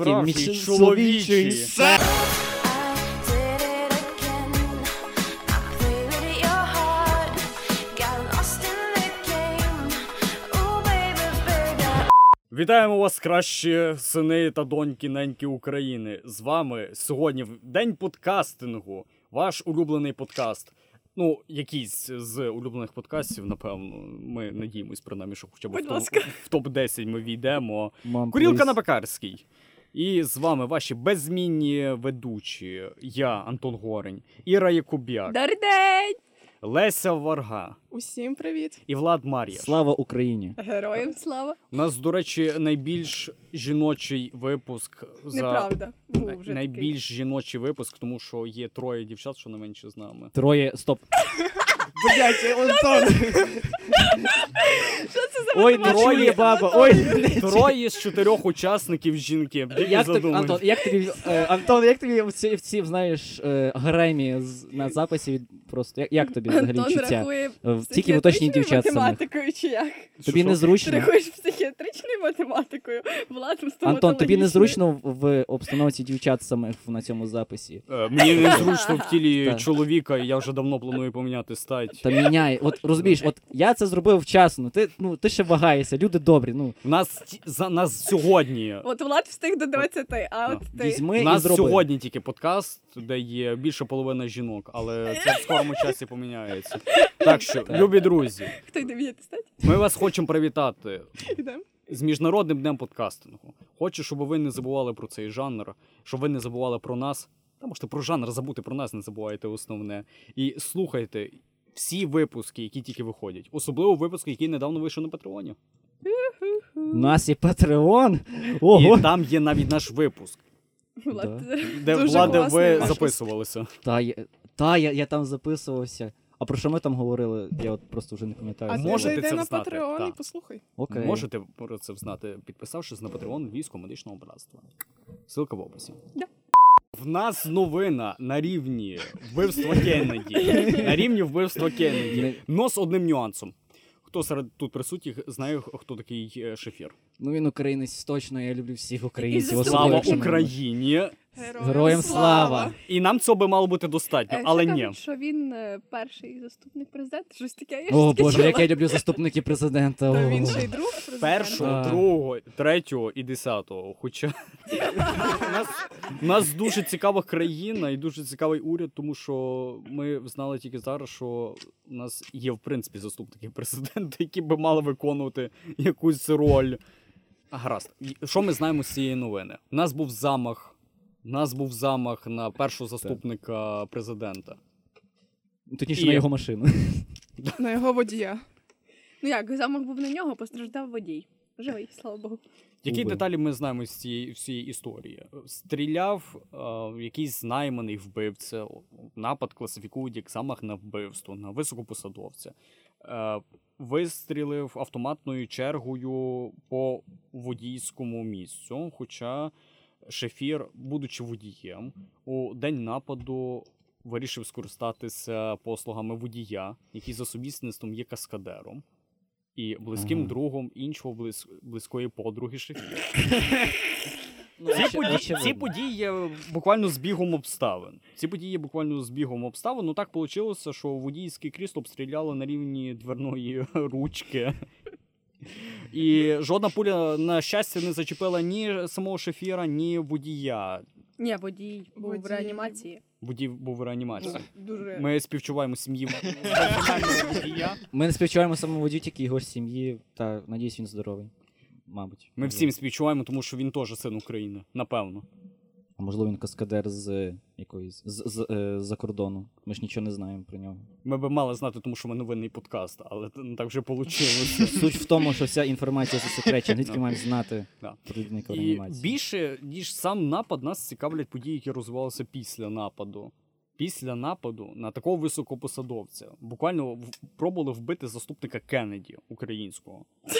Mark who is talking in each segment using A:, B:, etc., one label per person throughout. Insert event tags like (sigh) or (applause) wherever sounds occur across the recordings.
A: Справжній чоловічий секс. Вітаємо вас, кращі сини та доньки неньки України. З вами сьогодні в день подкастингу. Ваш улюблений подкаст. Ну, якийсь з улюблених подкастів, напевно. Ми надіємось, принаймні, що хоча б
B: Будь
A: в, топ,
B: ласка.
A: в топ-10 ми війдемо.
C: Мам,
A: Курілка
C: please.
A: на Пекарській. І з вами ваші беззмінні ведучі. Я, Антон Горень, Іра Якуб'як,
B: Добрий день!
A: Леся Варга
B: Усім привіт!
A: і Влад Мар'яш.
C: Слава Україні!
B: Героям слава!
A: У нас, до речі, найбільш жіночий випуск за
B: Неправда. Був вже
A: найбільш жіночий випуск, тому що є троє дівчат, що не менше з нами.
C: Троє, стоп.
A: Блять, Антон!
C: Ой,
A: математика?
C: троє баба, ой.
A: Троє з чотирьох учасників жінки.
C: Як тобі. Антон, як тобі, е, Антон, як тобі в ці, в ці знаєш, е, гаремі з- на записі від просто, як, як тобі взагалі
B: Антон
C: відчуття?
B: рахує
C: Е, Тільки в уточній дівчат самих.
B: математикою чи як?
C: Тобі
A: Що?
B: Ти
C: незручно?
B: рахуєш психіатричною математикою? Влад
C: Антон, тобі незручно в- обстановці дівчат самих на цьому записі?
A: Е, Мені незручно в тілі
C: Так.
A: чоловіка, і я вже давно планую поміняти стать.
C: Та міняй. От розумієш, от я це зробив вчасно. Ти ну ти ще вагаєшся, люди добрі. Ну
A: У нас ті- за нас сьогодні.
B: От Влад встиг до 20, а от ти...
C: візьми
A: У
C: і
A: нас
C: зроби.
A: сьогодні тільки подкаст, де є більше половина жінок, але це в скорому часі поміняється. Так що,
C: Так.
A: любі друзі,
B: Хто йде міняти стать?
A: ми вас хочемо привітати з міжнародним днем подкастингу. Хочу, щоб ви не забували про цей жанр, щоб ви не забували про нас. Та можете про жанр забути про нас, не забувайте основне. І слухайте всі випуски, які тільки виходять, особливо випуски, які недавно вийшли на Патреоні.
C: У нас є Патреон. Ого.
A: І там є навіть наш випуск,
B: Влад,
C: Да.
A: де
B: Дуже
A: влади
B: класний
A: ви записувалися.
C: Та, та я, я там записувався. А про що ми там говорили? Я от просто вже не пам'ятаю.
B: а зайди
A: це
B: на Patreon і послухай.
C: Окей.
A: Можете про це знати, підписавшись на Patreon Львівського медичного братства. Ссылка в описі.
B: Да.
A: В нас новина на рівні вбивства Кеннеді. На рівні вбивства Кеннеді. Но з одним нюансом. Хто серед тут присутніх знає, хто такий е, шефір?
C: Ну він українець точно, я люблю всіх українців.
A: Слава Україні!
C: Героям слава!
A: І нам цього би мало бути достатньо,
B: Е,
A: але ні.
B: кажуть, що він е, перший заступник президента, щось таке. Я
C: О
B: щось
C: боже, як я люблю заступників президента.
B: То він ще й друг президента.
A: Першого,
C: Так.
A: другого, третього і десятого. Хоча у (laughs) нас, у нас дуже цікава країна і дуже цікавий уряд, тому що ми знали тільки зараз, що у нас є в принципі заступники президента, які би мали виконувати якусь роль. А, Гаразд, І що ми знаємо з цієї новини? У нас був замах. У нас був замах на першого заступника президента.
C: Точніше
A: І-
C: на його машину. (laughs)
B: На його водія. Ну як, замок був на нього, постраждав водій. Живий, слава Богу.
A: Які
C: Убив.
A: деталі ми знаємо з цієї всієї історії? Стріляв е, якийсь найманий вбивця. Напад класифікують як замах на вбивство, на високопосадовця. Е, вистрілив автоматною чергою по водійському місцю. Хоча Шефір, будучи водієм, у день нападу вирішив скористатися послугами водія, який за сумісництвом є каскадером. І близьким
C: Ага.
A: другом іншого близ, близької подруги Шефіра. (laughs)
C: Ну,
A: Ці, події, ці події є буквально збігом обставин. Ці події є буквально збігом обставин. Ну так вийшло, що водійське крісло обстріляло на рівні дверної (laughs) ручки. І жодна пуля, на щастя, не зачепила ні самого шефіра, ні водія.
B: Ні, водій був
A: Ну,
B: в реанімації.
A: Водій був в реанімації.
B: Дуже
A: Ми співчуваємо сім'ї водія. (laughs)
C: Ми не співчуваємо самому водію, тільки його сім'ї, та надіюсь, він здоровий. Мабуть.
A: Ми всім співчуваємо, тому що він теж син України, напевно.
C: А можливо, він каскадер з якоїсь з, з, е, за кордону. Ми ж нічого не знаємо про нього.
A: Ми би мали знати, тому що ми новинний подкаст, але так вже вийшло. (laughs)
C: Суть в тому, що вся інформація засекречена, звідки маємо знати про
A: І більше, ніж сам напад, нас цікавлять події, які розвивалися після нападу. Після нападу на такого високопосадовця буквально в- пробували вбити заступника Кеннеді українського. (laughs)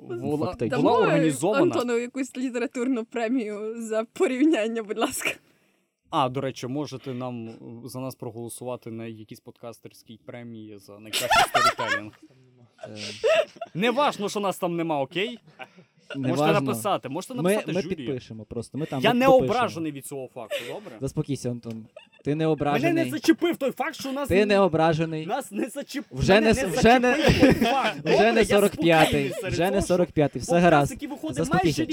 A: Була,
C: Фактично.
A: була організована.
B: Антону якусь літературну премію за порівняння, будь ласка.
A: А, до речі, можете нам е, за нас проголосувати на якійсь подкастерській премії за найкращий сторітелінг.
C: Неважно,
A: Не важно, що нас там нема, окей? Можете
C: Неважно.
A: написати, можете
C: Ми,
A: написати
C: ми
A: журі.
C: підпишемо просто. Ми там
A: Я не
C: допишемо.
A: ображений від цього факту, добре?
C: Заспокійся, Антон. Ти не
A: Мене
C: ображений.
A: не зачепив той факт, що нас
C: Ти не ображений.
A: нас не зачепив.
C: Вже не вже не- Вже не 45-й,
A: 45-й,
C: вже не 45-й, все гаразд. Заспокійся.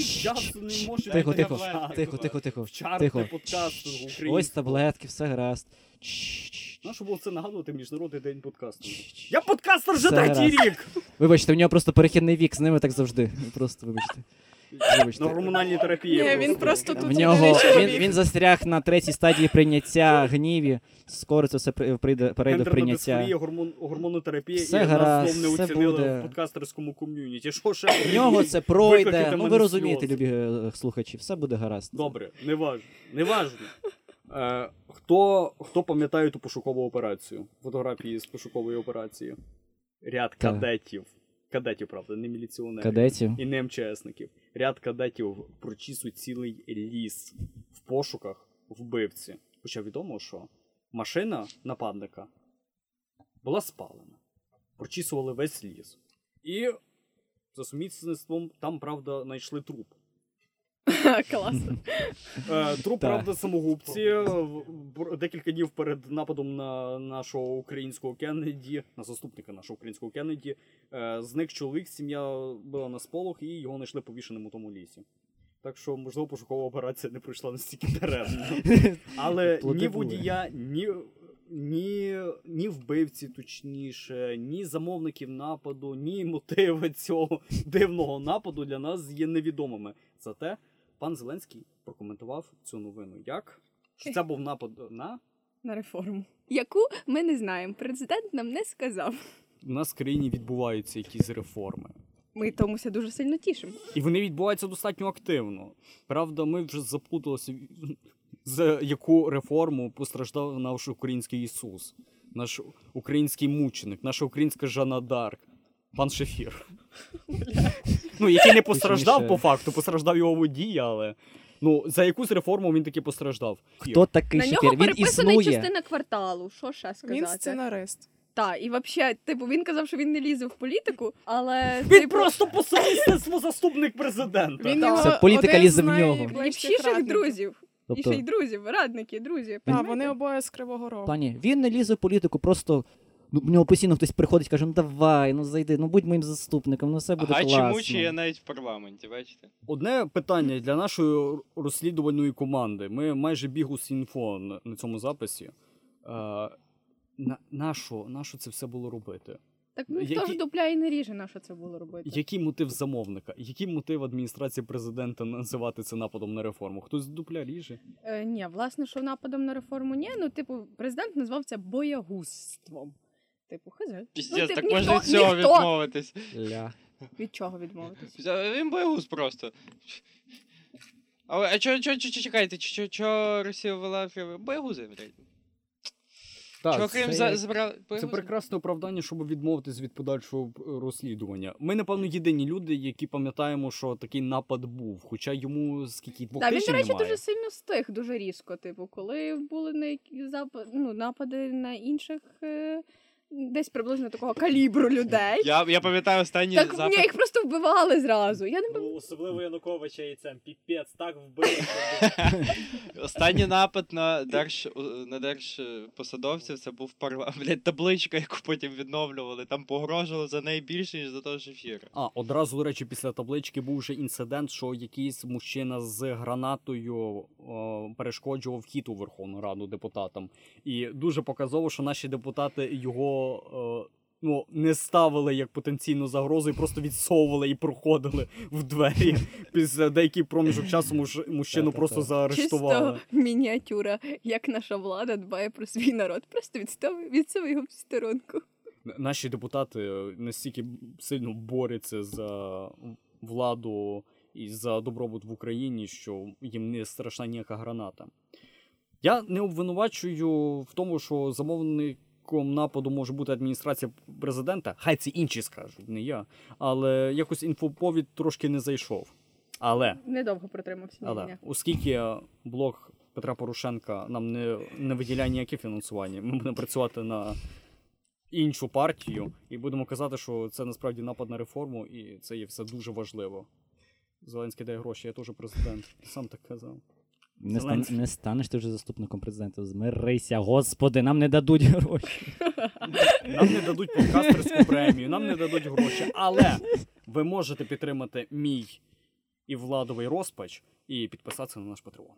C: Тихо, тихо, тихо, тихо, тихо. Тихо. Ось таблетки, все гаразд. Чш, чш.
A: Нащо було це нагадувати Міжнародний день подкасту? Я подкастер вже
C: Все
A: третій
C: гаразд.
A: рік!
C: Вибачте, в нього просто перехідний вік, з ними так завжди. Просто вибачте. Вибачте.
A: На гормональній терапії.
B: Ні, він просто тут
C: В нього
B: єдиний
C: він,
B: чоловік.
C: він застряг на третій стадії прийняття гніві. Скоро це все при- прийде, перейде в
A: Гендерна
C: прийняття.
A: дисфорія, гормон, гормонотерапія,
C: Все
A: і нас
C: гаразд,
A: не
C: все
A: оцінили
C: буде.
A: в подкастерському ком'юніті. Що ще?
C: В нього це пройде.
A: Викликайте
C: Ну
A: мене
C: ви розумієте, любі е, слухачі, все буде гаразд.
A: Добре, не важно. Не важно. Е, хто, хто пам'ятає ту пошукову операцію? Фотографії з пошукової операції. Ряд кадетів. Кадетів, правда, не міліціонерів.
C: Кадетів.
A: І не МЧСників. Ряд кадетів прочісують цілий ліс в пошуках вбивці. Хоча відомо, що машина нападника була спалена. Прочісували весь ліс. І за сумісництвом там, правда, знайшли труп. (laughs)
B: Класно.
A: Е, Труп, правда, самогубці. е, Декілька днів перед нападом на нашого українського Кеннеді, на заступника нашого українського Кеннеді, е, зник чоловік, сім'я була на сполох і його знайшли повішеним у тому лісі. Так що, можливо, пошукова операція не пройшла настільки даремно. (laughs) Але ні водія, ні, ні, ні вбивці, точніше, ні замовників нападу, ні мотиви цього дивного нападу для нас є невідомими. Зате пан Зеленський прокоментував цю новину як? Що це був напад на
B: На реформу. Яку ми не знаємо. Президент нам не сказав.
A: у нас в країні відбуваються якісь реформи.
B: Ми тому ся дуже сильно тішимо.
A: І вони відбуваються достатньо активно. Правда, ми вже заплуталися, за яку реформу постраждав наш український Ісус, наш український мученик, наша українська Жанна Дарк, пан Шефір. Ну, який не постраждав по факту, постраждав його водій, але. Ну, за якусь реформу він таки постраждав.
C: Хто такий
B: На нього
C: Він існує.
B: частина кварталу. Що ще сказати?
D: Він сценарист.
B: Так, і взагалі, типу, він казав, що він не лізе в політику, але
A: Він
B: типу,
A: просто по сумісництву заступник президента.
D: Він його
C: Це політика лізе в нього.
D: радників.
B: друзів. І ще й
C: Тобто,
B: друзів, радники, друзі. Понімаєте?
D: вони обоє з Кривого Рогу.
C: пані, він не лізе в політику, просто в нього постійно хтось приходить і каже, ну давай, ну зайди, ну будь моїм заступником, ну все буде
E: А
C: класно.
E: чому чи є навіть в парламенті, бачите?
A: Одне питання для нашої розслідувальної команди. Ми майже бігус інфо на, на цьому записі. Е, на, нащо, нащо це все було робити?
B: Так ну, хто ж дупля і не ріже, на що це було робити?
A: Який мотив замовника? Який мотив адміністрації президента називати це нападом на реформу? Хтось дупля ріже?
B: Е, ні, власне, що нападом на реформу ні. Ну, типу, президент назвав це боягузством. Типу, хз.
E: Піздець,
B: ну,
E: так
B: ніхто,
E: можна від цього
B: ніхто...
E: відмовитись.
C: Ля.
B: Від чого відмовитись?
E: Він боягуз просто. А, а чо, чо, чо, чо, чекайте, чо, чо Росія ввела боягузи, блядь? Чого Крим
C: це
E: забрав
A: Це прекрасне оправдання, щоб відмовитись від подальшого е, розслідування. Ми, напевно, єдині люди, які пам'ятаємо, що такий напад був. Хоча йому скільки двох
B: Так, він, до речі,
A: немає.
B: дуже сильно стих, дуже різко. Типу, коли були на ну, напади на інших е... десь приблизно такого калібру людей.
E: Я, я пам'ятаю останній
B: Так ні, їх просто вбивали зразу. Я не пам'ятаю.
F: Ну, особливо Януковича і це піпець, так вбили. (laughs)
E: Останній напад на держ на держпосадовців це був парла... (laughs) блядь, табличка, яку потім відновлювали. Там погрожували за неї більше, ніж за того шефіра.
A: А, одразу, до речі, після таблички був вже інцидент, що якийсь мужчина з гранатою о, перешкоджував вхід у Верховну Раду депутатам. І дуже показово, що наші депутати його о, ну, не ставили як потенційну загрозу і просто відсовували і проходили в двері. Після деякий проміжок часу муж- мужчину просто заарештували.
B: Чисто мініатюра, як наша влада дбає про свій народ. Просто відстав відсов його в сторонку.
A: Наші депутати е, настільки сильно борються за владу і за добробут в Україні, що їм не страшна ніяка граната. Я не обвинувачую в тому, що замовником нападу може бути адміністрація президента. Хай це інші скажуть, не я. Але якось інфоповід трошки не зайшов. Але
B: Недовго протримався.
A: але
B: ні.
A: оскільки блок Петра Порошенка нам не, не виділяє ніяке фінансування, ми будемо працювати на іншу партію і будемо казати, що це насправді напад на реформу, і це є все дуже важливо. Зеленський дає гроші, я теж президент. Сам так казав.
C: Не, стан, не станеш ти вже заступником президента. Змирися, господи, нам не дадуть гроші. (laughs)
A: Нам не дадуть подкастерську премію, нам не дадуть гроші. Але ви можете підтримати мій і владовий розпач і підписатися на наш Патреон.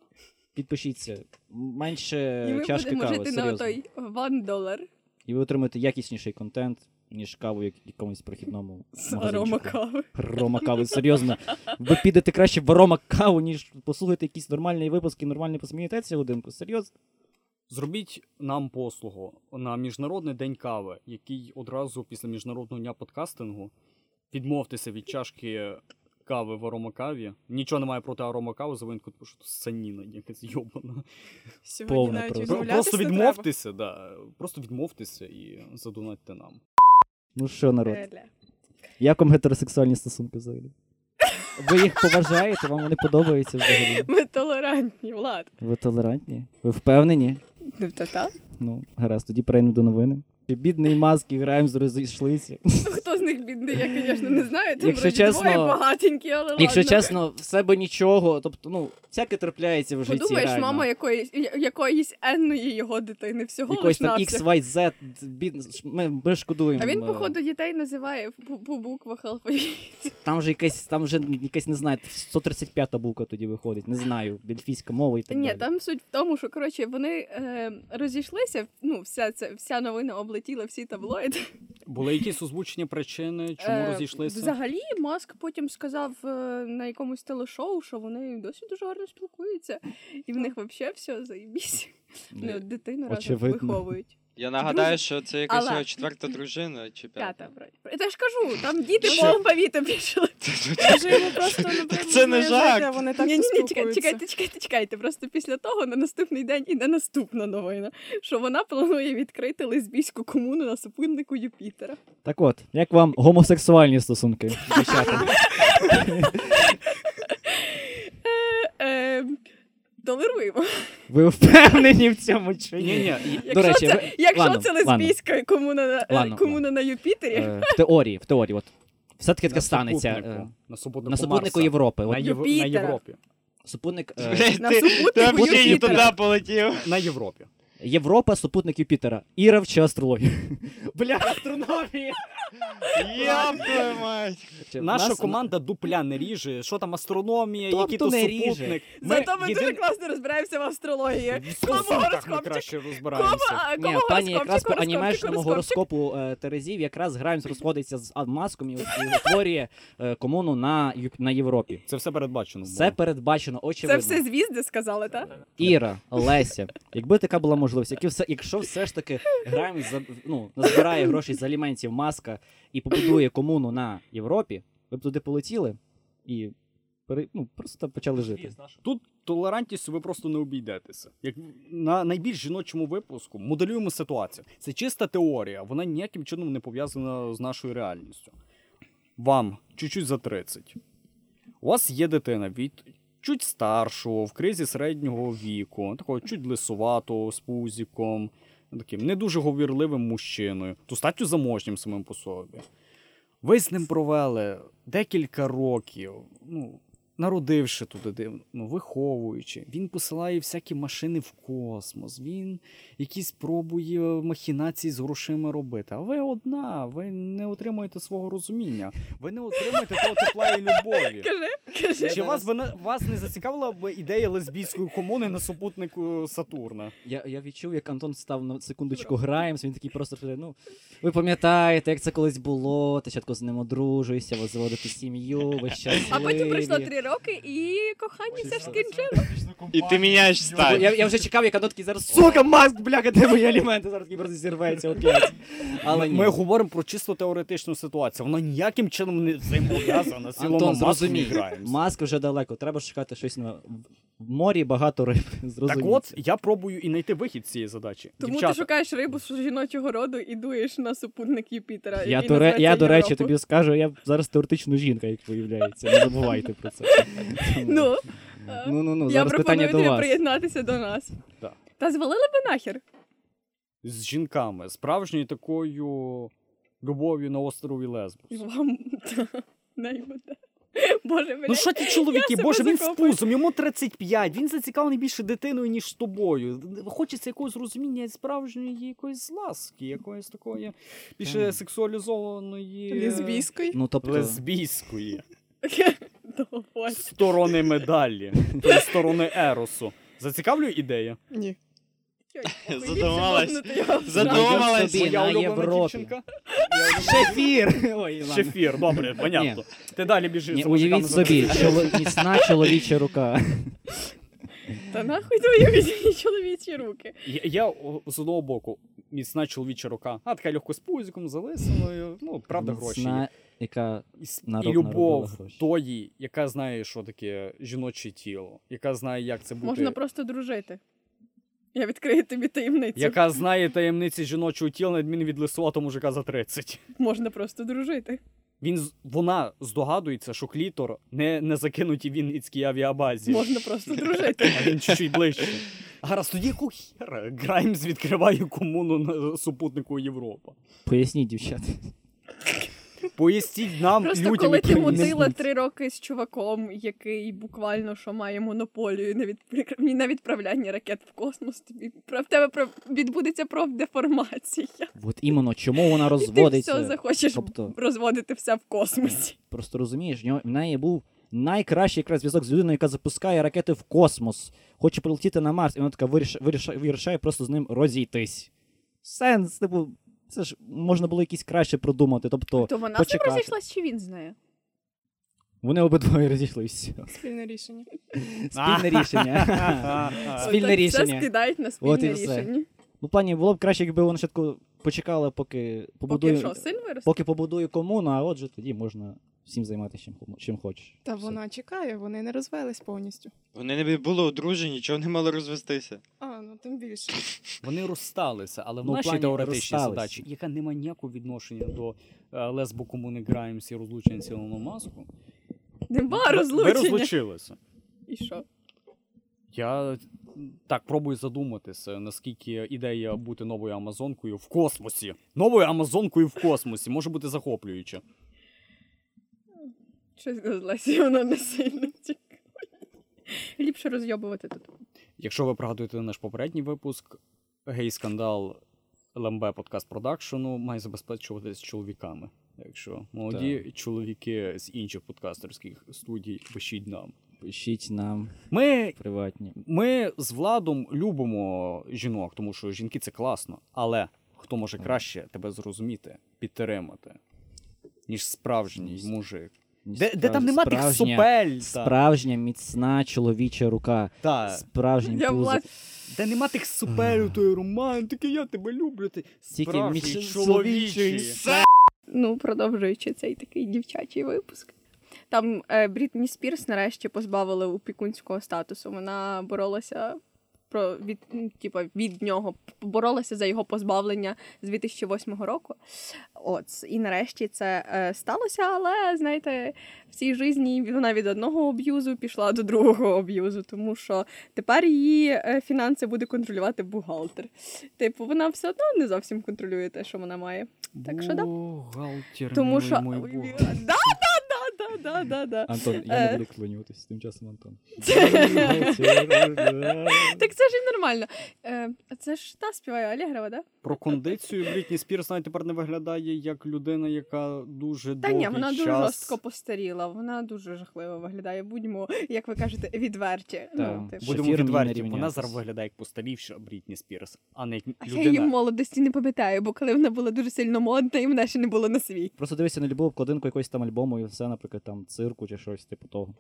C: Підпишіться. Менше
B: І ми
C: чашки
B: будемо
C: кави,
B: жити на той one долар
C: І ви отримаєте якісніший контент, ніж каву як- якомусь прохідному
B: арома кави.
C: Рома кави, серйозно. Ви підете краще в Рома каву, ніж послухаєте якісь нормальні випуски, нормально посмієтеся годинку. Серйозно.
A: Зробіть нам послугу на Міжнародний день кави, який одразу після міжнародного дня подкастингу відмовтеся від чашки кави в аромакаві. Нічого немає проти аромакави, за винку, тому що тут саніна якась йобана.
D: Сьогодні
C: Повне
D: навіть
C: просто.
A: Просто відмовтеся, да. Просто відмовтеся і задонатьте нам.
C: Ну що, народ, як вам гетеросексуальні стосунки взагалі? Ви їх поважаєте, вам вони подобаються взагалі?
B: Ми толерантні, Влад.
C: Ви толерантні? Ви впевнені?
B: Ну, та так.
C: Ну, гаразд, тоді перейдемо до новини. Бідний маски, граємо, розійшлися.
B: Хто з них бідний, я, звісно, не знаю. Там
C: Якщо чесно-
B: двоє багатенькі, але
C: Якщо
B: ладно.
C: чесно, в себе нічого, тобто, ну, всяке трапляється в житті.
B: Подумаєш,
C: реально.
B: мама якоїсь, якоїсь енної його дитини, всього
C: Якоїсь там. X, Y, Z, бідно, ми, ми шкодуємо.
B: А він,
C: е,
B: походу, дітей називає по, буквах алфавіту.
C: Там же якась, там вже якась, не знаю, 135-та буква тоді виходить, не знаю, бельфійська мова і так
B: Ні,
C: далі.
B: там суть в тому, що коротше вони е, розійшлися. Ну, вся ця вся новина облетіла всі таблоїди.
A: Були якісь озвучені причини, чому
B: Е,
A: розійшлися?
B: Взагалі, Маск потім сказав е, на якомусь телешоу, що вони досі дуже гарно спілкуються, і в них взагалі все заїбісь. Ну, дитину разом виховують.
E: Я нагадаю, що це якась
B: Але-
E: його четверта дружина чи п'ята.
B: П'ята, вроді. Я ж кажу, там діти
E: Що?
B: по алфавіту пішли.
D: Може, йому просто набридло
E: це не жарт.
D: Вони так
B: Ні, ні, ні, чекайте,
D: спілкуються.
B: чекайте, чекайте, чекайте. Просто після того на наступний день іде наступна новина, що вона планує відкрити лесбійську комуну на супутнику Юпітера.
C: Так от, як вам гомосексуальні стосунки, дівчата? (laughs)
B: Е, толеруємо.
C: Ви впевнені в цьому чи
A: Ні,
C: ні?
A: ні,
B: Якщо,
C: До речі,
B: це,
C: ви-
B: якщо
C: ладно,
B: це
C: ладно.
B: лесбійська комуна, на- е,
C: Ладно,
B: комуна на Юпітері,
C: Е, В теорії, в теорії, от. Все-таки таке станеться. е,
A: на супутнику,
C: На супутнику. Європи.
A: На, Єв... на Європі.
C: супутник е,
B: На
E: ти, (laughs)
B: супутнику
E: ти
B: ти
E: туди полетів.
A: На Європі.
C: Європа, супутник Юпітера. Іра вчи астрологію. (laughs) Бля, астрономія!
E: Мать.
A: Наша
C: Нас-
A: команда дупля не ріже. Що там астрономія,
C: Тобто
A: який то
C: не ріже.
A: супутник.
B: зато ми
A: єдин-
B: дуже класно розбираємося в астрології.
A: В
B: Кому
A: стосунках ми
B: гороскопчик?
A: краще
B: Кому,
A: розбираємося.
B: а,
C: Ні,
B: кому гороскопчик,
C: якраз по
B: гороскопчик,
C: анімешному
B: гороскопчик?
C: гороскопу е, Терезів якраз Граймс розходиться з маском і і утворює е, комуну на, Ю- на Європі.
A: Це все передбачено.
C: Все
A: було.
C: передбачено,
B: Це
C: очевидно.
B: все звізди сказали, так?
C: Іра, Леся, якби така була можливість, які все, якщо все ж таки Граймс за, ну, назбирає гроші з аліментів маска і побудує комуну на Європі, ви б туди полетіли і пере, ну, просто почали жити.
A: Тут толерантністю ви просто не обійдетеся. Як на найбільш жіночому випуску моделюємо ситуацію. Це чиста теорія, вона ніяким чином не пов'язана з нашою реальністю. Вам чуть-чуть за 30. У вас є дитина від чуть старшого, в кризі середнього віку, такого чуть лисуватого, з пузіком, таким не дуже говірливим мужчиною, достатньо заможнім самим по собі. Ви з ним провели декілька років, ну, народивши туди, див- ну, виховуючи. Він посилає всякі машини в космос, він якісь пробує махінації з грошима робити. А ви одна, ви не отримуєте свого розуміння, ви не отримуєте того тепла і любові.
B: Кажи, кажи.
A: Чи вас, не- вас не зацікавила б ідея лесбійської комуни на супутнику Сатурна?
C: Я, я відчув, як Антон став на секундочку Граймс, він такий просто, ну, ви пам'ятаєте, як це колись було, ти спочатку з ним одружуєшся, ви заводите сім'ю, ви щасливі.
B: А потім пройшло три роки, і кохання все ж скінчило.
E: І ти міняєш стать.
C: Я, я вже чекав, як нотки зараз, сука, маск, бляха, де мої аліменти? Зараз просто зірветься опять. Але
A: ми,
C: ні.
A: ми говоримо про чисто теоретичну ситуацію. Вона ніяким чином не взаємов'язана
C: Антон,
A: Маском і
C: зрозумій,
A: Граймс.
C: маск вже далеко, треба шукати щось на... В морі багато риб. (laughs)
A: Так от, я пробую і знайти вихід з цієї задачі.
B: Тому
A: Дівчата,
B: ти шукаєш рибу з жіночого роду і дуєш на супутник Юпітера.
C: Я, до, ре- я, до речі, тобі скажу, я зараз теоретично жінка, як виявляється. Не забувайте про це. (laughs)
B: Ну,
C: ну, ну, ну
B: я
C: зараз
B: пропоную тобі приєднатися до нас.
A: Так.
B: Та звалили би нахер.
A: з жінками, справжньою такою любов'ю на острові Лесбос.
B: Вам (laughs) най буде. (laughs) Боже, блядь.
A: Ну що ті чоловіки, боже, він з пузом, йому 35, він зацікавлений більше дитиною, ніж тобою. Хочеться якогось розуміння справжньої якоїсь ласки, якоїсь такої більше сексуалізованої
D: Лесбійської.
C: Ну, тобто,
A: лесбійської (laughs) сторони медалі, сторони еросу. Зацікавлює ідея?
D: Ні. (laughs)
E: Задумалась.
C: Задумалась.
A: Моя улюблена дівчинка?
C: Шефір! (laughs) Ой, ладно.
A: Шефір, добре, понятно. Ти далі біжиш.
C: Уявіть собі, міцна чоловіча рука. (laughs)
B: Та нахуй твої чоловічі руки.
A: Я, я з одного боку, міцна чоловіча рука, а така легко з пузиком, залисаною, ну, правда, гроші.
C: Міцна, яка
A: І, любов тої, яка знає, що таке жіноче тіло, яка знає, як це бути.
B: Можна просто дружити. Я відкрию тобі таємницю.
A: Яка знає таємниці жіночого тіла, на відміну від лисуватого мужика за 30.
B: Можна просто дружити.
A: Він, з- вона здогадується, що клітор не, не закинуті в Вінницькій авіабазі.
B: Можна просто дружити.
A: А він чуть-чуть ближче. Гаразд, тоді яку хера? Граймс відкриває комуну на супутнику Європа.
C: Поясніть, дівчата.
A: Поясніть нам,
B: Просто
A: людям,
B: коли
A: які
B: ти мутила три роки з чуваком, який буквально що має монополію на, відпри- на відправляння ракет в космос, тобі в тебе про- відбудеться профдеформація.
C: От іменно, чому вона
B: І ти
C: розводиться.
B: все захочеш
C: Тобто-
B: розводити все в космосі.
C: Просто розумієш, в в неї був найкращий якраз зв'язок з людиною, яка запускає ракети в космос, хоче прилетіти на Марс, і вона така вирішає, вирішає, вирішає просто з ним розійтись. Сенс, типу, це ж можна було якісь краще продумати. Тобто,
B: То вона з ним розійшлась, чи він з нею?
C: Вони обидвоє розійшлися.
D: Спільне рішення.
C: Спільне рішення. (laughs) Спільне рішення.
B: Все скидають на спільне рішення.
C: Ну, в плані, було б краще, якби вона швидко почекала, поки
B: Поки
C: побудує,
B: що,
C: поки побудує комуну, а отже тоді можна всім займатися чим, чим хочеш.
D: Та
C: Все.
D: вона чекає, вони не розвелись повністю.
E: Вони не були одружені, чого не мали розвестися.
D: А, ну тим більше. (laughs)
A: Вони розсталися, але в
C: Ну,
A: нашій теоретичній задачі, яка не має ніякого відношення до е, лесбо комуни Граймс і розлучення Ілоном Маску.
B: Нема
A: Ви- Ви розлучилися.
B: І що?
A: Я так пробую задуматися, наскільки ідея бути новою Амазонкою в космосі. Новою Амазонкою в космосі може бути захоплююча.
B: Щось з Лесі воно не сильно цікавить. Ліпше розйобувати тут.
A: Якщо ви пригадуєте наш попередній випуск, гей-скандал ЛМБ подкаст продакшену має забезпечуватись чоловіками. Якщо молоді чоловіки з інших подкастерських студій пишіть нам.
C: Пишіть нам
A: Ми,
C: приватні.
A: ми з Владом любимо жінок, тому що жінки це класно, але хто може краще тебе зрозуміти, підтримати, ніж справжній мужик. Де, де там нема тих
C: Справжня-
A: сопель, та,
C: Справжня міцна чоловіча рука.
A: та,
C: Справжній
B: Я
C: пузо.
A: де нема тих сопель, тої романтики, я тебе люблю. Ти
C: Тільки міч-
A: чоловічий.
C: чоловічий.
B: Ну, продовжуючи цей такий дівчачий випуск. Там е, Брітні Спірс нарешті позбавили опікунського статусу. Вона боролася про від, типа, від нього, боролася за його позбавлення з 2008 року. От, і нарешті це е, сталося, але знаєте, в цій житті вона від одного аб'юзу пішла до другого аб'юзу, тому що тепер її е, фінанси буде контролювати бухгалтер. Типу, вона все одно не зовсім контролює те, що вона має. Так що да.
A: Бухгалтер,
B: Тому що Ой,
A: бухгалтер.
B: да, да, да, да, да, да.
C: Антон, я
B: Е.
C: не буду клонюватись, тим часом Антон. (laughs)
B: Так це ж і нормально. Е, це ж та співає Алєгрова, да?
A: Про кондицію Брітні Спірс навіть тепер не виглядає як людина, яка дуже
B: Та ні, вона дуже жорстко постаріла. Вона дуже жахливо виглядає. Будьмо, як ви кажете, відверті. Ну, типу.
A: Будемо відверті, вона зараз виглядає як постарівша Брітні Спірс, а не як
B: А я її в молодості не пам'ятаю, бо коли вона була дуже сильно модна, і мене ще не було на світ.
C: Просто дивися на любу обкладинку якогось там альбому і все, наприклад, там цирку чи щось типу того.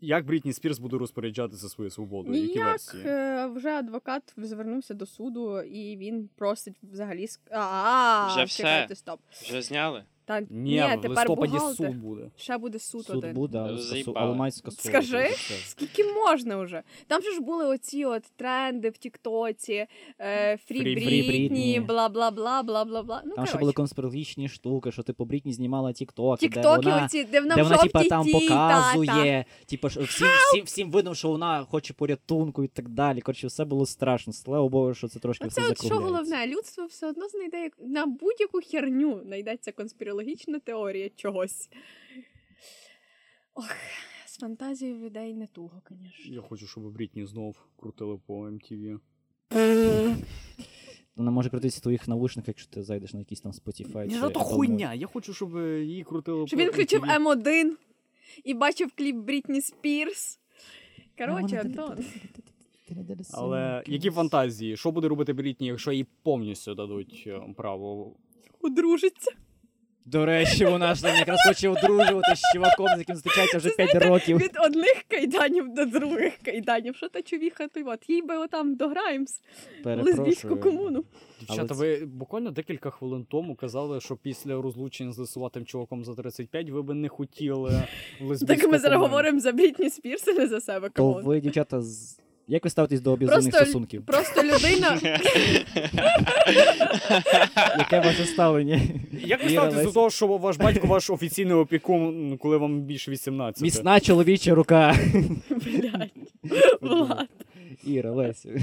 A: Як Брітні Спірс буде розпоряджатися своєю свободою? Які
B: Ніяк
A: версії?
B: е, вже адвокат звернувся до суду, і він просить взагалі ск- А,
E: Вже все.
B: чекайте, стоп.
E: Вже зняли?
B: Та
A: Ні,
B: ні,
A: в
B: тепер
A: листопаді
B: бухгалтер.
A: суд буде.
B: Ще буде суд,
C: Суд
B: один.
C: буде, але,
E: Заїбали.
C: але мають скасувати.
B: Скажи.
C: Все.
B: Скільки можна вже? Там же ж були оці от тренди в Тіктоці, е, Фрі
A: Фрі
B: Брітні,
C: Брітні.
B: бла бла бла бла бла бла. Ну,
C: Там ще були
B: коротше.
C: конспірологічні штуки, що типу Брітні знімала де
B: Тіктоки
C: вона,
B: оці, де вона
C: де
B: в
C: вона
B: жовтій
C: там
B: ті,
C: показує,
B: та, та.
C: типу, що всім, всім, всім видно, що вона хоче порятунку і так далі. Коротше, все було страшно. Слава Богу, що це трошки
B: Оце
C: все
B: от що
C: закругляється.
B: головне, людство все одно знайде як- на будь-яку херню знайдеться конспірологічна теорія чогось. Ох, з фантазією людей не туго, звісно.
A: Я хочу, щоб Брітні знов крутили по MTV.
C: Вона може крутитися в твоїх навушниках, якщо ти зайдеш на якийсь там Spotify.
A: Ні, ну то хуйня. Я хочу, щоб її крутили
B: Щоб він включив М1 і бачив кліп Брітні Спірс. Коротше, Антон.
A: Але які фантазії? Що буде робити Брітні, якщо їй повністю дадуть е, право?
B: Одружиться.
C: До речі, вона ж там якраз хоче одружувати з чуваком, з яким зустрічається вже 5 років.
B: Від одних кайданів до других кайданів. Що та чувіха, то й от їй би отам дограємось. Лесбійську комуну.
A: Дівчата,
C: Але
A: ви буквально декілька хвилин тому казали, що після розлучення з лисуватим чуваком за 35 ви би не хотіли лесбійську
B: Так ми зараз говоримо за Брітні Спірс, не за себе.
C: То ви, дівчата, з... як ви ставитесь до об'язаних
B: Просто-
C: стосунків?
B: Просто людина. (laughs)
C: Яке ваше ставлення?
A: Як ви ставитесь до того, що ваш батько ваш офіційний опікун, коли вам більше 18?
C: Міцна чоловіча рука.
B: Блядь.
C: Іра, Лесі. (laughs)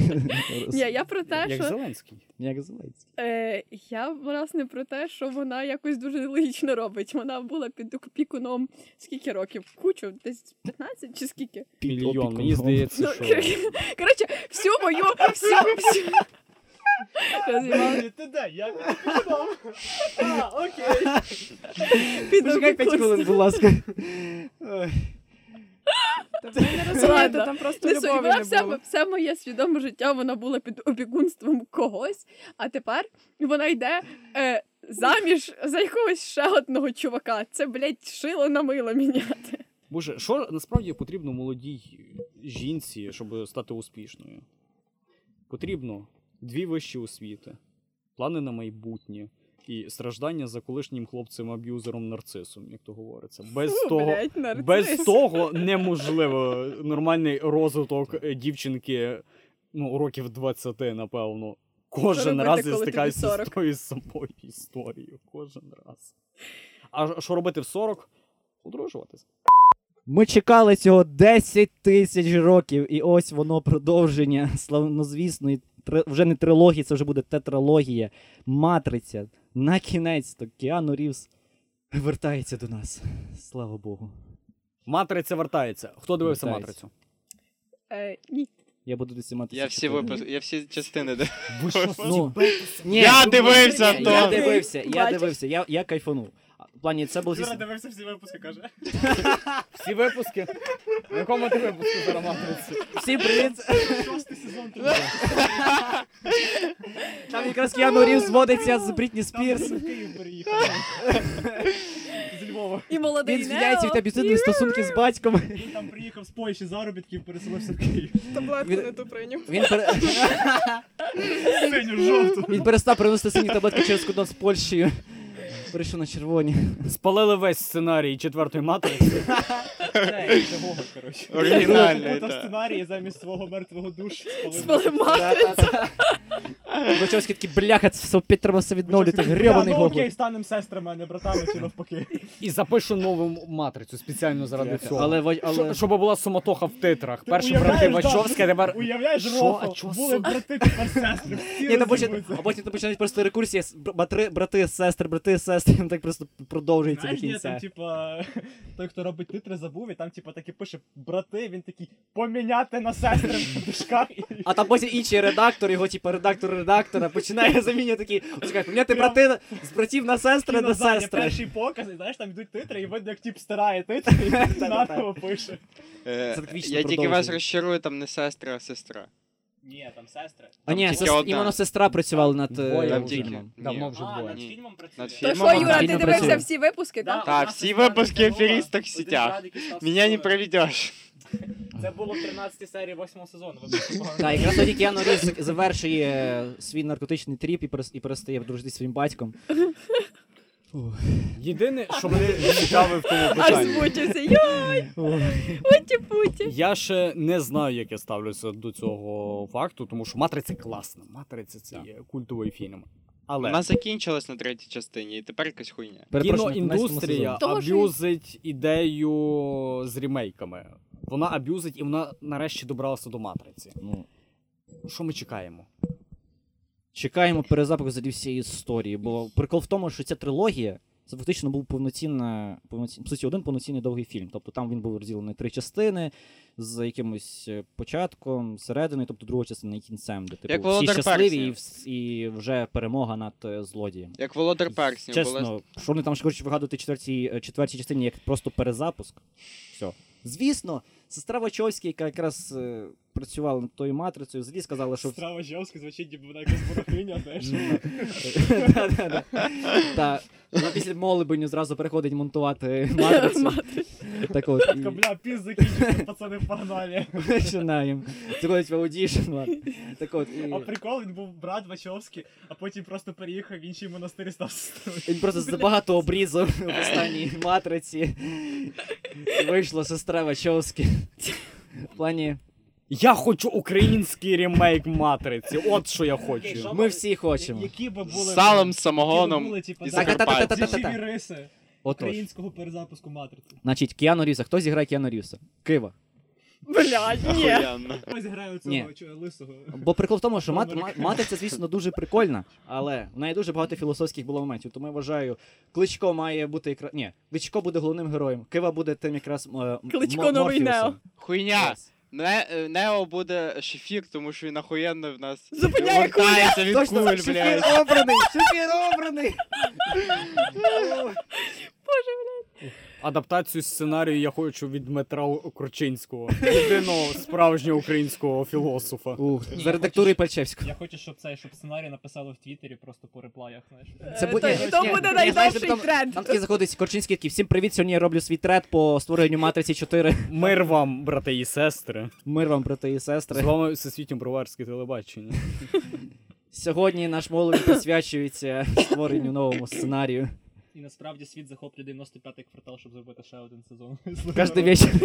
B: Ні, я про те,
A: Як
B: що
A: Зеленський.
C: Як Зеленський.
B: е, я власне про те, що вона якось дуже логічно робить. Вона була під опікуном скільки років? Кучу, десь 15 чи скільки?
A: Мільйон. Мені здається,
B: Ну,
A: що... (laughs)
B: коротше, всю мою всю, всю...
F: Ти де? Я (laughs) окей.
C: Почекай 5 хвилин, будь ласка.
D: Та ви не розумієте, там просто
B: Не
D: любові не
B: все,
D: було.
B: все моє свідоме життя вона була під опікунством когось, а тепер вона йде е, заміж за якогось ще одного чувака. Це, блядь, шило на мило міняти.
A: Боже, що насправді потрібно молодій жінці, щоб стати успішною? Потрібно дві вищі освіти, плани на майбутнє і страждання за колишнім хлопцем-аб'юзером нарцисом, як то говориться. Без
B: Фу,
A: того.
B: нарцис.
A: Без того неможливо нормальний розвиток дівчинки, ну, років 20, напевно. Кожен
B: робити,
A: раз я стикаюся з
B: 40?
A: тою самою історією. Кожен раз. А що робити в 40? Одружуватись.
C: Ми чекали цього 10 тисяч років, і ось воно продовження славнозвісної вже не трилогії, це вже буде тетралогія. Матриця. На кінець то Кіану Рівс вертається до нас. Слава Богу.
A: Матриця вертається. Хто дивився
C: Вертається.
A: матрицю?
B: Е, ні.
C: Я буду десь мати.
E: Я всі випуск, я всі частини де.
A: Ви що,
C: Ну, ні,
E: Я
C: ну,
E: дивився,
C: Я дивився, я
B: Бачиш?
C: дивився, я, я кайфанув. В плані, це було
F: Юра дивився всі випуски, каже. (laughs)
A: всі випуски? В якому ти випуску зараз матриці?
C: Всім привіт!
F: Шостий сезон. (laughs)
C: Там якраз Кіану Рівз зводиться з Брітні Спірс.
F: Там в Київ переїхав. (laughs) З Львова.
B: І молодий
C: Він звільняється від аб'юзивних стосунків з батьком.
F: Він там приїхав з Польщі заробітків, переселився в Київ.
D: Таблетку не ту прийняв.
C: Він, пере...
F: Синю, жовту.
C: Він перестав приносити сині таблетки через кордон з Польщею. Перейшов на червоні.
A: Спалили весь сценарій четвертої матриці. (laughs)
F: Коротше.
E: Оригінальний, так.
F: сценарії замість свого мертвого душ
B: Спали матрицю.
C: Вачовський такий, бляха, це все треба відновлювати,
F: Бля,
C: грьобаний
F: Ну окей,
C: гоблин.
F: станемо сестрами, а не братами чи навпаки.
A: І запишу нову матрицю спеціально заради цього.
C: Але, Ва- але...
A: Що- Щоб була суматоха в титрах.
F: Ти
A: Перші
F: уявляєш,
A: брати
F: да,
A: Вачовська, тепер.
F: Уявляєш,
A: Що? А чого
F: були брати, тепер сестри. Всі
C: Ні, та потім,
F: розіб'ються.
C: а потім ти починають просто рекурсія, с- бр- братри, брати, сестри, брати, сестри, (laughs) так просто продовжується до
F: Знаєш, ні, там,
C: кінця.
F: типа, той, хто робить титри, забув, і там, типа, таки пише брати, він такий, поміняти на сестри в дужках. (laughs)
C: А там потім інший редактор, його типа редактор редактора, починає замінювати такі, чекай, поміняти брати з братів на сестри на сестри.
F: перший показ, і знаєш, там йдуть титри, і видно, як тип стирає титри, і (laughs) наново пише.
E: Е, Я тільки вас розчарую, там не сестра, а сестра.
F: Ні, там сестри.
C: А ні,
E: тільки
C: сес-
E: одна.
C: именно сестра працювала над е,
A: Двоє
E: Там тільки.
C: фільмом.
A: Давно вже
F: А,
A: двоє.
F: над
E: Ні.
F: фільмом працює.
E: Над
B: То
E: фільмом
B: що, Юра, ти
C: Фільм
B: дивився
C: працює.
B: всі випуски, так?
E: Так, всі випуски аферисток в сетях. Меня не проведеш.
F: Це було в 13 серії 8 сезону. вибачте, (laughs) погано.
C: Так, якраз тоді Кіану Рівз завершує е, свій наркотичний тріп і перес- і перестає дружити зі своїм батьком.
A: Єдине, що мене цікавить в тому
B: Аж
A: питанні.
B: змучився. Йой, уті-путі.
A: Я ще не знаю, як я ставлюся до цього факту, тому що матриця класна. Матриця це є культовий фільм. Але
E: Вона закінчилась на третій частині, і тепер якась хуйня.
C: Перепрошую, на 12-му
A: кіноіндустрія. Аб'юзить ідею з ремейками. Вона аб'юзить і вона нарешті добралася до матриці.
C: Ну,
A: Що ми чекаємо?
C: Чекаємо перезапуску взагалі всієї історії, бо прикол в тому, що ця трилогія Це фактично був повноцінна, повноцін, по суті, один повноцінний довгий фільм. Тобто там він був розділений три частини з якимось е, початком, серединою, тобто друга частина і кінцем, де типу,
E: Як
C: всі
E: «Володар
C: щасливі і, і вже перемога над е, злодієм.
E: Як володар перснів.
C: Чесно, що вони там ще хочуть вигадувати четвертій, е, четвертій частині як просто перезапуск. Все. Звісно, сестра Вачовська, яка якраз працювала над тою матрицею, взагалі сказала, що
F: Страва Жовська звучить, ніби вона якась ворогиня, знаєш.
C: Да-да-да. Вона (laughs) після молебеню зразу переходить монтувати (laughs) матрицю. Так от.
F: Така, бля, піст закінчився, пацани, погнали.
C: Починаємо. Заходить в audition. ладно. Так от.
F: А прикол, він був брат Вачовський, а потім просто переїхав в інший монастир і став сестрою.
C: Він просто забагато обрізав в останній матриці. Вийшла сестра Вачовська. В плані,
A: Я хочу український ремейк матриці. От що я хочу.
C: ми всі хочемо.
F: Які би були...
E: З салом, самогоном
F: типу,
E: і
F: риси
C: Отож.
F: українського перезапуску матриці.
C: Значить, Кіану Рівса. Хто зіграє Кіану Рівса? Кива.
B: Блядь, ні.
E: Охуєнно.
F: Ось
C: Ні.
F: цього чого, лисого.
C: Бо прикол в тому, що мат, ма- матриця, звісно, дуже прикольна, але в неї дуже багато філософських було моментів. Тому я вважаю, Кличко має бути якраз. Ні, Кличко буде головним героєм. Кива буде тим якраз. е, м-
B: Кличко
C: Мо-
B: новий
C: Морфеусом.
B: Нео.
E: Хуйня. Не, е, Нео буде шефір, тому що він охуєнно в нас
B: Зупиняє
E: куля! від
C: Точно,
E: куль, блядь.
C: Шефір обраний! Шефір обраний! (laughs)
A: Адаптацію сценарію я хочу від Дмитра Корчинського, єдиного справжнього українського філософа.
C: Ух,
F: Ні,
C: за редактурою Пальчевського.
F: Я хочу, щоб цей, щоб сценарій написали в Твіттері просто по реплаях, знаєш.
C: Це
B: Е,
C: буде-
B: то- буде найдовший тренд.
C: Там такий заходить Корчинський такий, всім привіт, сьогодні я роблю свій трет по створенню матриці 4.
A: Мир вам, брати і сестри.
C: Мир вам, брати і сестри.
A: З вами всесвітньо броварське телебачення.
C: Сьогодні наш молодь присвячується створенню новому сценарію.
F: І насправді світ захоплює 95-й квартал, щоб зробити ще один сезон. (laughs)
C: Кожен вечір. (laughs)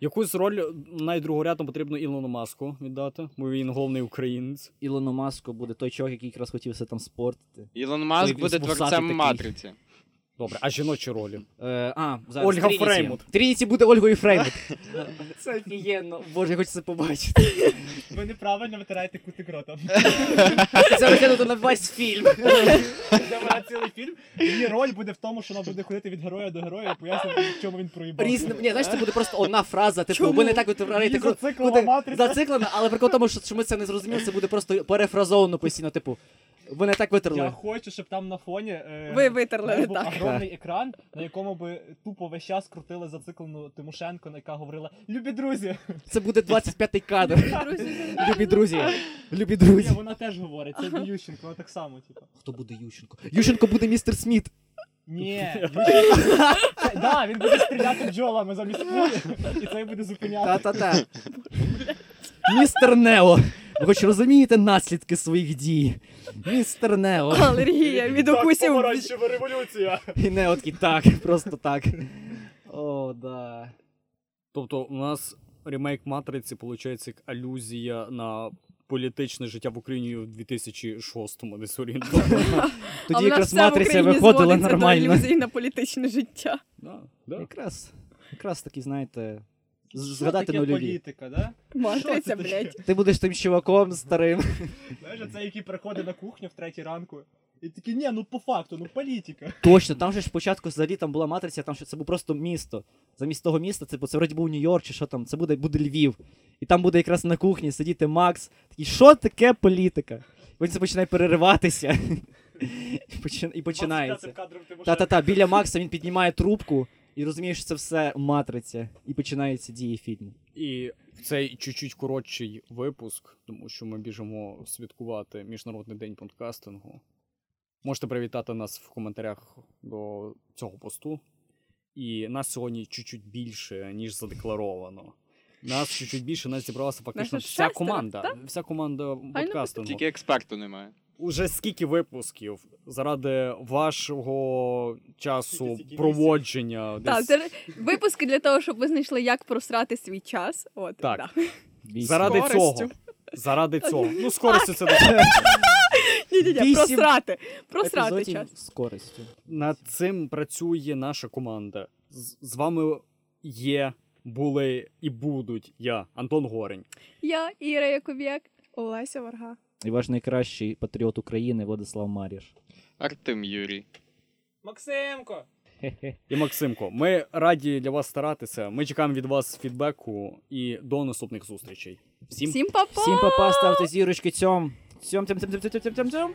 A: Якусь роль найдругорядно потрібно Ілону Маску віддати, бо він головний українець.
C: Ілону Маску буде той чоловік, який якраз хотів все там спортити.
E: Ілон Маск
C: Той
E: буде
C: вусатий
E: творцем
C: такий.
E: матриці.
A: Добре, а жіночі ролі?
C: Е, а, зараз
A: Ольга
C: Трініті.
A: Фреймут.
C: Трініті буде Ольгою Фреймут. (laughs) Це офігенно. Боже, я хочу це побачити. (laughs)
F: Ви неправильно витираєте кутик рота. (laughs)
C: Це виглядає на весь фільм.
F: Йдемо на цілий фільм. Її роль буде в тому, що вона буде ходити від героя до героя і пояснювати, в чому він проїбався.
C: Різне. Ні, знаєш, це буде просто одна фраза, типу,
B: Чому?
C: ви не так витворяєте
F: Її
C: кру-
F: зациклила
C: буде
F: матриця.
C: Зациклено, але прикол в тому, що, що ми це не зрозуміли, це буде просто перефразовано постійно, типу, ви не так
F: Я хочу, щоб там на фоні е,
B: Ви витерли
F: був
B: так.
F: огромний екран, на якому би тупо весь час крутили зациклену Тимошенко, на яка говорила Любі друзі!
C: Це буде 25-й кадр.
B: Друзі,
C: Любі друзі. Любі
F: Ні,
C: друзі.
F: вона теж говорить, це не Ющенко, вона так само, типу.
C: Хто буде Ющенко? Ющенко буде містер Сміт.
F: Ні, Ющенко. Це- Да, він буде стріляти бджолами замість кулі, і це буде зупиняти.
C: Та-та-та. Містер Нео. Ви хоч розумієте наслідки своїх дій? Містер Нео.
B: алергія від укусів.
F: помаранчева революція.
C: І Нео такий так, просто так. О, да.
A: Тобто, у нас ремейк матриці, виходить, як алюзія на політичне життя в Україні в 2006-му, десь орієнтовно. (laughs)
C: Тоді якраз матриця виходила
B: зводиться до
C: нормально.
B: ілюзій на політичне життя.
A: Да, да.
C: Якраз, якраз таки, знаєте, згадати нульові.
F: політика, да?
B: Матриця, блядь.
C: Ти будеш тим чуваком старим.
F: Знаєш, це який приходить на кухню в третій ранку. І такий, ні, ну по факту, ну політика.
C: Точно, там же ж спочатку взагалі там була матриця, там що це був просто місто. Замість того міста, це, це вроді був Нью-Йорк чи що там, це буде, буде Львів. І там буде якраз на кухні сидіти Макс. Такий, що таке політика? Він це починає перериватися. (laughs) І починається.
F: 25 кадром Тимошенко.
C: Та-та-та, біля Макса він піднімає трубку і розуміє, що це все матриця. І починаються дії фільму.
A: І в цей чуть-чуть коротший випуск, тому що ми біжимо святкувати Міжнародний день подкастингу. Можете привітати нас в коментарях до цього посту. І нас сьогодні чуть-чуть більше, ніж задекларовано. Нас чуть-чуть більше, нас зібралася фактично вся команда. Вся команда подкастингу.
E: Тільки експерту немає.
A: Уже скільки випусків заради вашого часу
F: Скільки
A: проводження.
B: Так,
A: десь-
B: випуски для того, щоб ви знайшли, як просрати свій час. От,
A: Так.
B: да.
A: Заради цього. Заради цього. Ну, скорості це дуже. (laughs)
B: Ні-ні-ні, просрати. Просрати час.
C: з користю.
A: Над цим працює наша команда. З, з вами є, були і будуть я, Антон Горень.
B: Я, Іра Яков'як.
D: Олеся Варга.
C: І ваш найкращий патріот України Владислав Маріш.
E: Артем Юрій.
F: Максимко!
A: І Максимко, ми раді для вас старатися. Ми чекаємо від вас фідбеку і до наступних зустрічей. Всім
B: Всім па-па!
C: Всім папа, ставте зірочки цьом. Цьом, цьом, цьом, цьом, цьом, цьом, цьом,